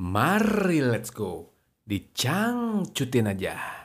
Mari let's go. Dicangcutin aja.